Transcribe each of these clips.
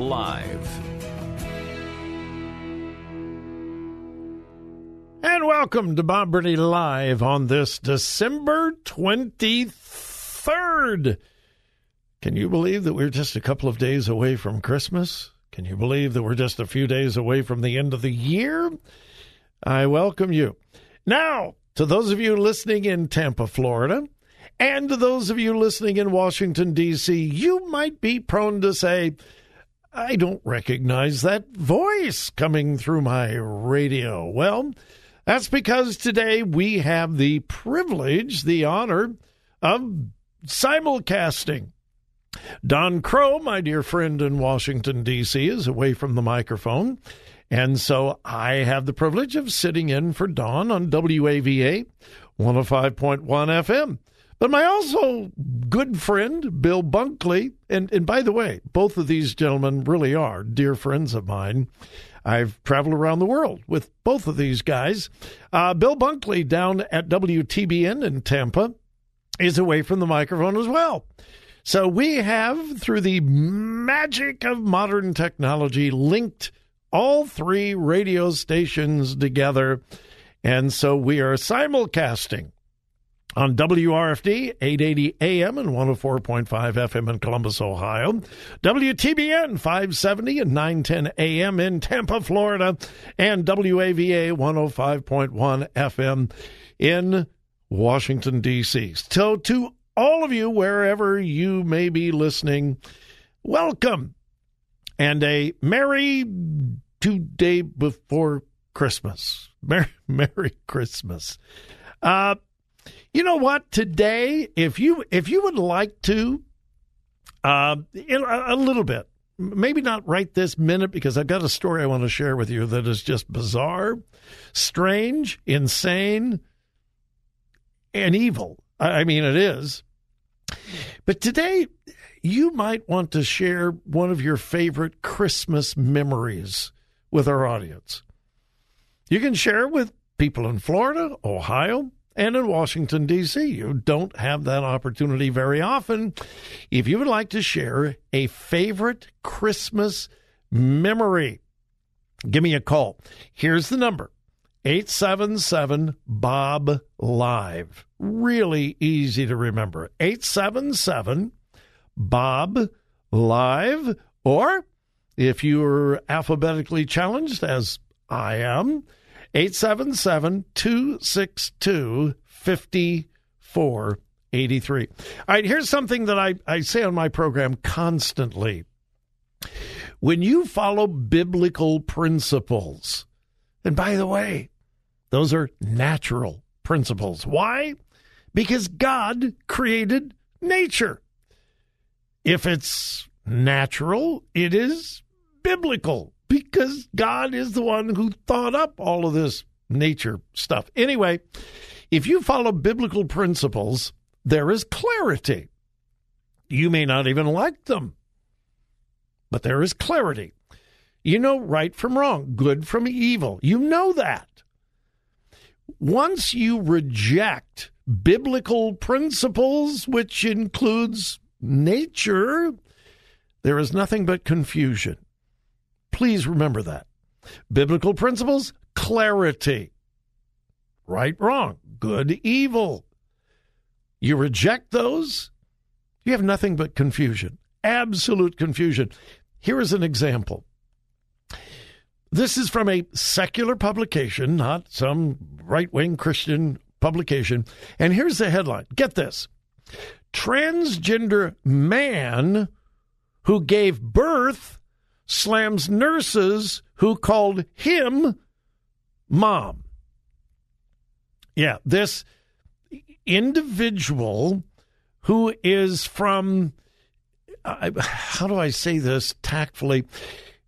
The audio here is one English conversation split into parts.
Live. And welcome to Bob Burney Live on this December 23rd. Can you believe that we're just a couple of days away from Christmas? Can you believe that we're just a few days away from the end of the year? I welcome you. Now, to those of you listening in Tampa, Florida, and to those of you listening in Washington, D.C., you might be prone to say, I don't recognize that voice coming through my radio. Well, that's because today we have the privilege, the honor of simulcasting. Don Kroah, my dear friend in Washington, D.C., is away from the microphone. And so I have the privilege of sitting in for Don on WAVA 105.1 FM. But my also good friend, Bill Bunkley, and, and by the way, both of these gentlemen really are dear friends of mine. I've traveled around the world with both of these guys. Uh, Bill Bunkley down at WTBN in Tampa is away from the microphone as well. So we have, through the magic of modern technology, linked all three radio stations together. And so we are simulcasting on WRFD 880 AM and 104.5 FM in Columbus, Ohio, WTBN 570 and 910 AM in Tampa, Florida, and WAVA 105.1 FM in Washington, D.C. So to all of you, wherever you may be listening, welcome and a merry two day before Christmas. Merry, Merry Christmas. Uh, you know what? Today, if you if you would like to, uh, a, little bit, maybe not right this minute because I've got a story I want to share with you that is just bizarre, strange, insane, and evil. I mean, it is. But today, you might want to share one of your favorite Christmas memories with our audience. You can share with people in Florida, Ohio, and in Washington, D.C. You don't have that opportunity very often. If you would like to share a favorite Christmas memory, give me a call. Here's the number 877 Bob Live. Really easy to remember. 877 Bob Live. Or if you're alphabetically challenged, as I am, 877 262 5483. All right, here's something that I, I say on my program constantly. When you follow biblical principles, and by the way, those are natural principles. Why? because God created nature. If it's natural, it is biblical because God is the one who thought up all of this nature stuff. Anyway, if you follow biblical principles, there is clarity. You may not even like them, but there is clarity. You know right from wrong, good from evil. You know that. Once you reject biblical principles, which includes nature, there is nothing but confusion. Please remember that. Biblical principles, clarity. Right, wrong, good, evil. You reject those, you have nothing but confusion, absolute confusion. Here is an example. This is from a secular publication, not some right wing Christian publication. And here's the headline get this Transgender man who gave birth slams nurses who called him mom. Yeah, this individual who is from, how do I say this tactfully,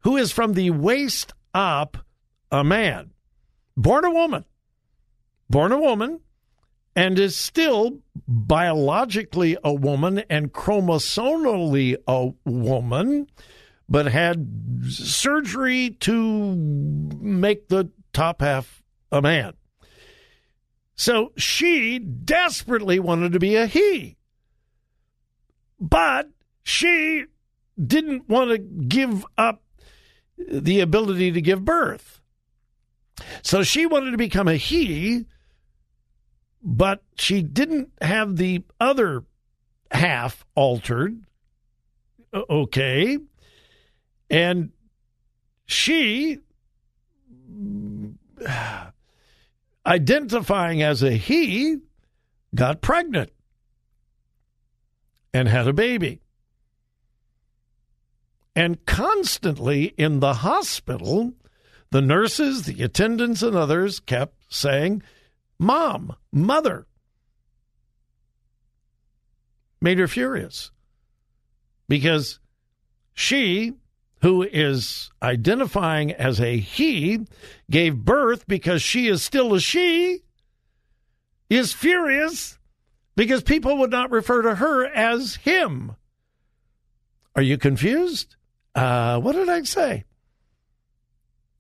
who is from the waist up a man, born a woman, born a woman, and is still biologically a woman and chromosomally a woman, but had surgery to make the top half a man. So she desperately wanted to be a he. But she didn't want to give up the ability to give birth. So she wanted to become a he, but she didn't have the other half altered. Okay. And she, identifying as a he, got pregnant and had a baby. And constantly in the hospital, the nurses, the attendants, and others kept saying, Mom, mother. Made her furious because she, who is identifying as a he, gave birth because she is still a she, is furious because people would not refer to her as him. Are you confused? Uh, what did I say?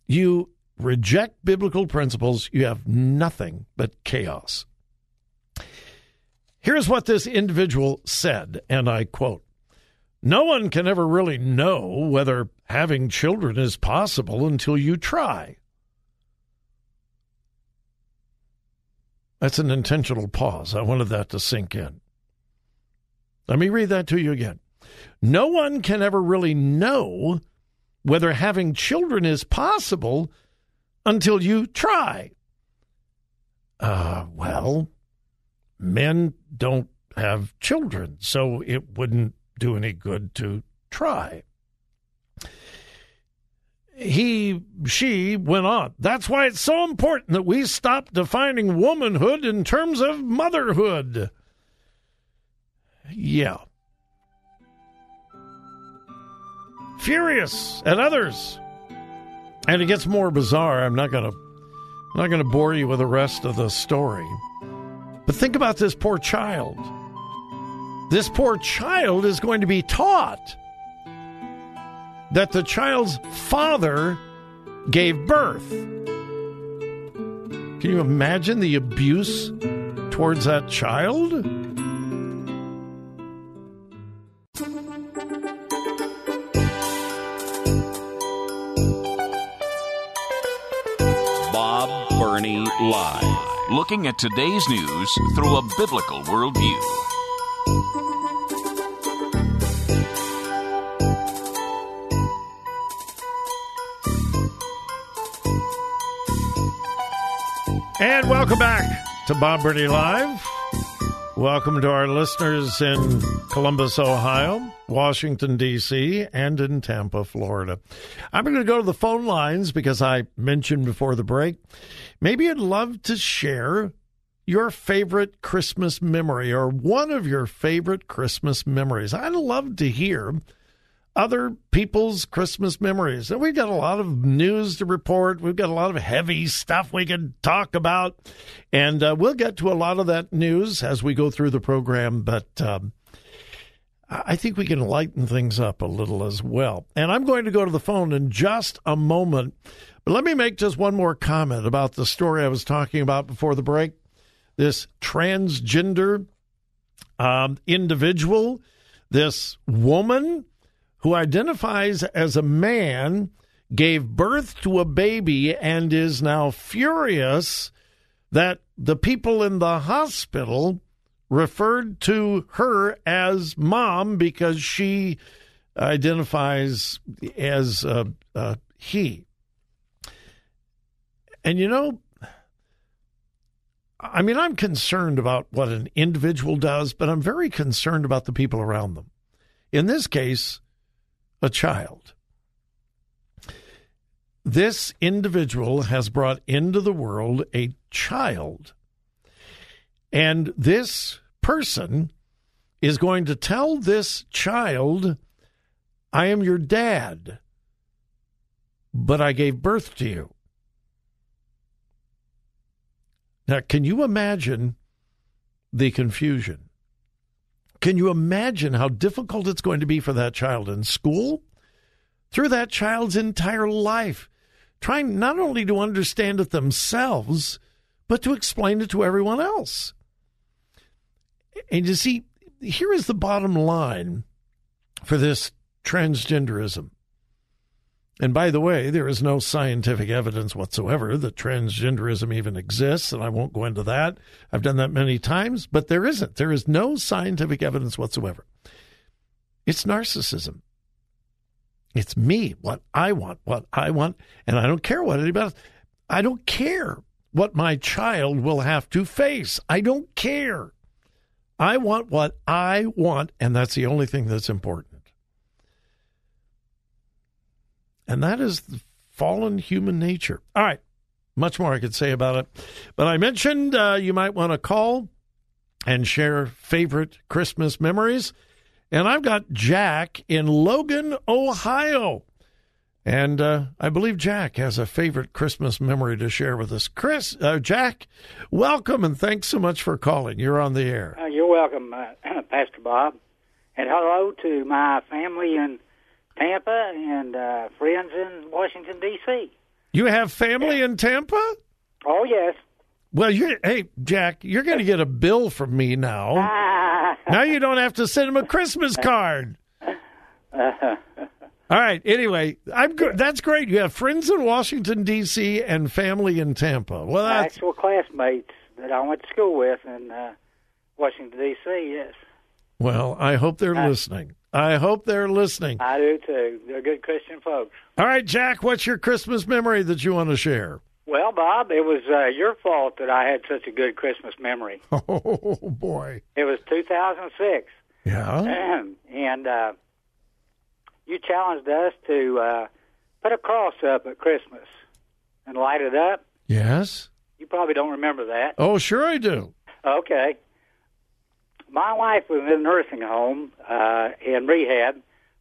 You reject biblical principles, you have nothing but chaos. Here's what this individual said, and I quote No one can ever really know whether having children is possible until you try. That's an intentional pause. I wanted that to sink in. Let me read that to you again. No one can ever really know whether having children is possible until you try. Uh, well, men don't have children, so it wouldn't do any good to try. He, she went on. That's why it's so important that we stop defining womanhood in terms of motherhood. Yeah. Furious and others and it gets more bizarre. I'm not going to I'm not going to bore you with the rest of the story. But think about this poor child. This poor child is going to be taught that the child's father gave birth. Can you imagine the abuse towards that child? Bob Burney Live. Looking at today's news through a biblical worldview. And welcome back to Bob Burney Live. Welcome to our listeners in Columbus, Ohio, Washington, D.C., and in Tampa, Florida. I'm going to go to the phone lines because I mentioned before the break. Maybe you'd love to share your favorite Christmas memory or one of your favorite Christmas memories? I'd love to hear other people's Christmas memories. And we've got a lot of news to report. We've got a lot of heavy stuff we can talk about. And uh, we'll get to a lot of that news as we go through the program. But um, I think we can lighten things up a little as well. And I'm going to go to the phone in just a moment. But let me make just one more comment about the story I was talking about before the break. This transgender um, individual, this woman who identifies as a man, gave birth to a baby, and is now furious that the people in the hospital referred to her as mom because she identifies as uh, uh, he. And you know, I mean, I'm concerned about what an individual does, but I'm very concerned about the people around them. In this case, a child. This individual has brought into the world a child. And this person is going to tell this child, I am your dad, but I gave birth to you. Now, can you imagine the confusion? Can you imagine how difficult it's going to be for that child in school? Through that child's entire life, trying not only to understand it themselves, but to explain it to everyone else. And you see, here is the bottom line for this transgenderism. And by the way, there is no scientific evidence whatsoever that transgenderism even exists, and I won't go into that. I've done that many times, but there isn't. There is no scientific evidence whatsoever. It's narcissism. It's me, what I want, what I want, and I don't care what anybody else. I don't care what my child will have to face. I don't care. I want what I want, and that's the only thing that's important. And that is fallen human nature. All right. Much more I could say about it. But I mentioned uh, you might want to call and share favorite Christmas memories. And I've got Jack in Logan, Ohio. And uh, I believe Jack has a favorite Christmas memory to share with us. Chris, uh, Jack, welcome and thanks so much for calling. You're on the air. Uh, you're welcome, uh, Pastor Bob. And hello to my family in Tampa and uh, friends in Washington D.C. You have family in Tampa? Oh yes. Well, you hey Jack, you're going to get a bill from me now. now you don't have to send him a Christmas card. All right. Anyway, I'm good. That's great. You have friends in Washington D.C. and family in Tampa. Well, that's actual classmates that I went to school with in uh, Washington D.C. Yes. Well, I hope they're uh, listening. I hope they're listening. I do too. They're good Christian folks. All right, Jack, what's your Christmas memory that you want to share? Well, Bob, it was uh, your fault that I had such a good Christmas memory. Oh, boy. It was 2006. Yeah. and uh, you challenged us to uh, put a cross up at Christmas and light it up. Yes. You probably don't remember that. Oh, sure I do. Okay my wife was in a nursing home uh, in rehab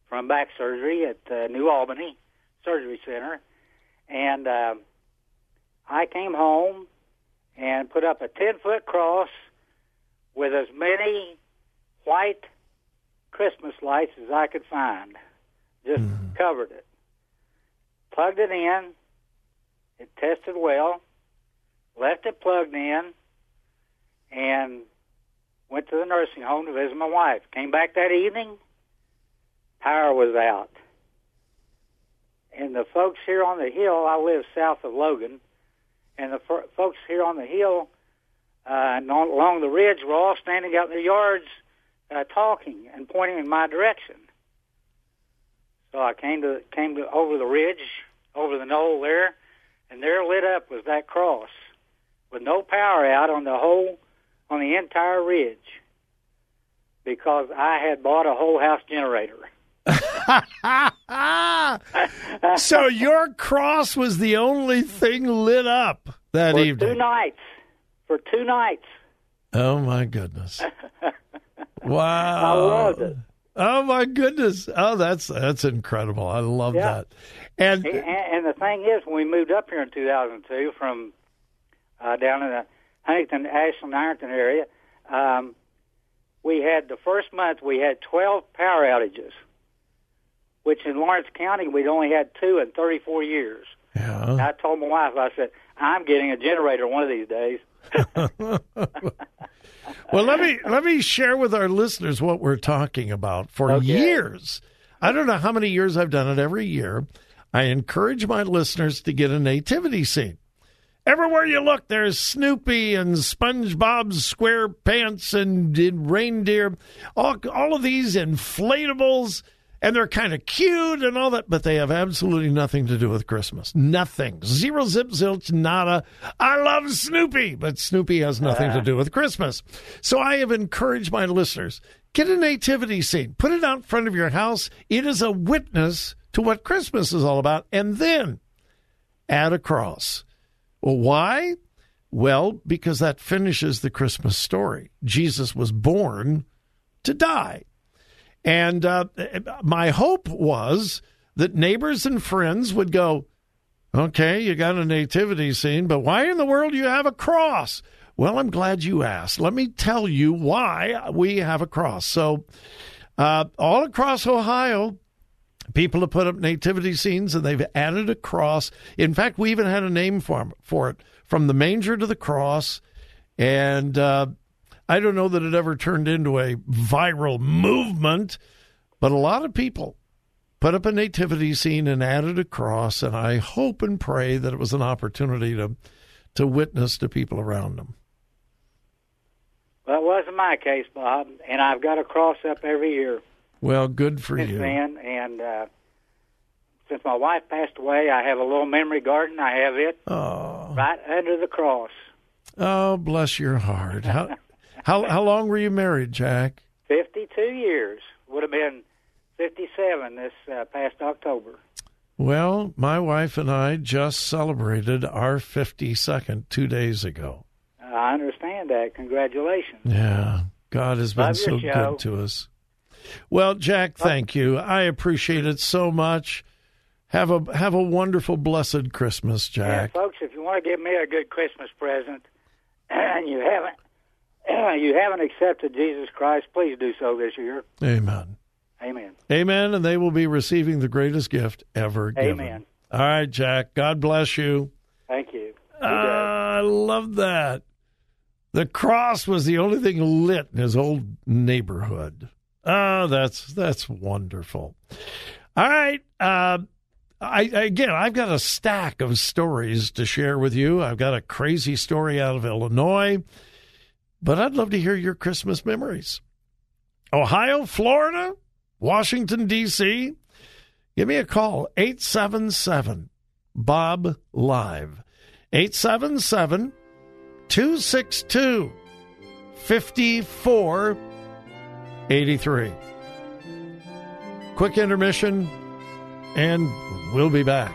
from back surgery at uh, New Albany Surgery Center, and uh, I came home and put up a ten foot cross with as many white Christmas lights as I could find. Just mm. covered it, plugged it in. It tested well. Left it plugged in, and went to the nursing home to visit my wife. Came back that evening, power was out. And the folks here on the hill, I live south of Logan, and the f- folks here on the hill uh, along the ridge were all standing out in their yards uh, talking and pointing in my direction. So I came to came to over the ridge, over the knoll there, and there lit up was that cross with no power out on the whole on the entire ridge because I had bought a whole house generator. so your cross was the only thing lit up that evening. for evening. Two nights. for two nights. Oh my goodness! Wow, I loved it. Oh my goodness! Oh, that's that's incredible. I love Yeah. that. And And, and the thing is, when we moved up here in 2002 from uh, down in the Huntington, Ashland, Ironton area, um, we had the first month we had 12 power outages, which in Lawrence County we'd only had two in 34 years. yeah, I told my wife, I said, I'm getting a generator one of these days. Well, let me let me share with our listeners what we're talking about. For Okay. years, I don't know how many years I've done it. Every year, I encourage my listeners to get a nativity scene. Everywhere you look, there's Snoopy and SpongeBob SquarePants and, and reindeer, all all of these inflatables, and they're kind of cute and all that, but they have absolutely nothing to do with Christmas. Nothing. Zero zip zilch nada. I love Snoopy, but Snoopy has nothing to ah. do with Christmas. So I have encouraged my listeners get a nativity scene, put it out in front of your house. It is a witness to what Christmas is all about, and then add a cross. Well, why? Well, because that finishes the Christmas story. Jesus was born to die. And uh, my hope was that neighbors and friends would go, okay, you got a nativity scene, but why in the world do you have a cross? Well, I'm glad you asked. Let me tell you why we have a cross. So, uh, all across Ohio, people have put up nativity scenes and they've added a cross. In fact, we even had a name for, for it from the manger to the cross. And uh, I don't know that it ever turned into a viral movement, but a lot of people put up a nativity scene and added a cross. And I hope and pray that it was an opportunity to, to witness to people around them. Well, it wasn't my case, Bob, and I've got a cross up every year Well, good for since you. then. And uh, since my wife passed away, I have a little memory garden. I have it Oh, right under the cross. oh, bless your heart. How, how, how long were you married, Jack? 52 years. Would have been 57 this uh, past October. Well, my wife and I just celebrated our 52nd two days ago. I understand that. Congratulations. Yeah, God has been so show. good to us. Well, Jack, thank you. I appreciate it so much. Have a have a wonderful, blessed Christmas, Jack. folks, if you want to give me a good Christmas present, and you haven't, you haven't accepted Jesus Christ, please do so this year. Amen. Amen. Amen. And they will be receiving the greatest gift ever given. Amen. All right, Jack. God bless you. Thank you. Ah, I love that. The cross was the only thing lit in his old neighborhood. Oh, that's that's wonderful. All right. Uh, I again, I've got a stack of stories to share with you. I've got a crazy story out of Illinois, but I'd love to hear your Christmas memories. Ohio, Florida, Washington D.C. Give me a call 877 Bob Live. 877 262 5483. Quick intermission, and we'll be back.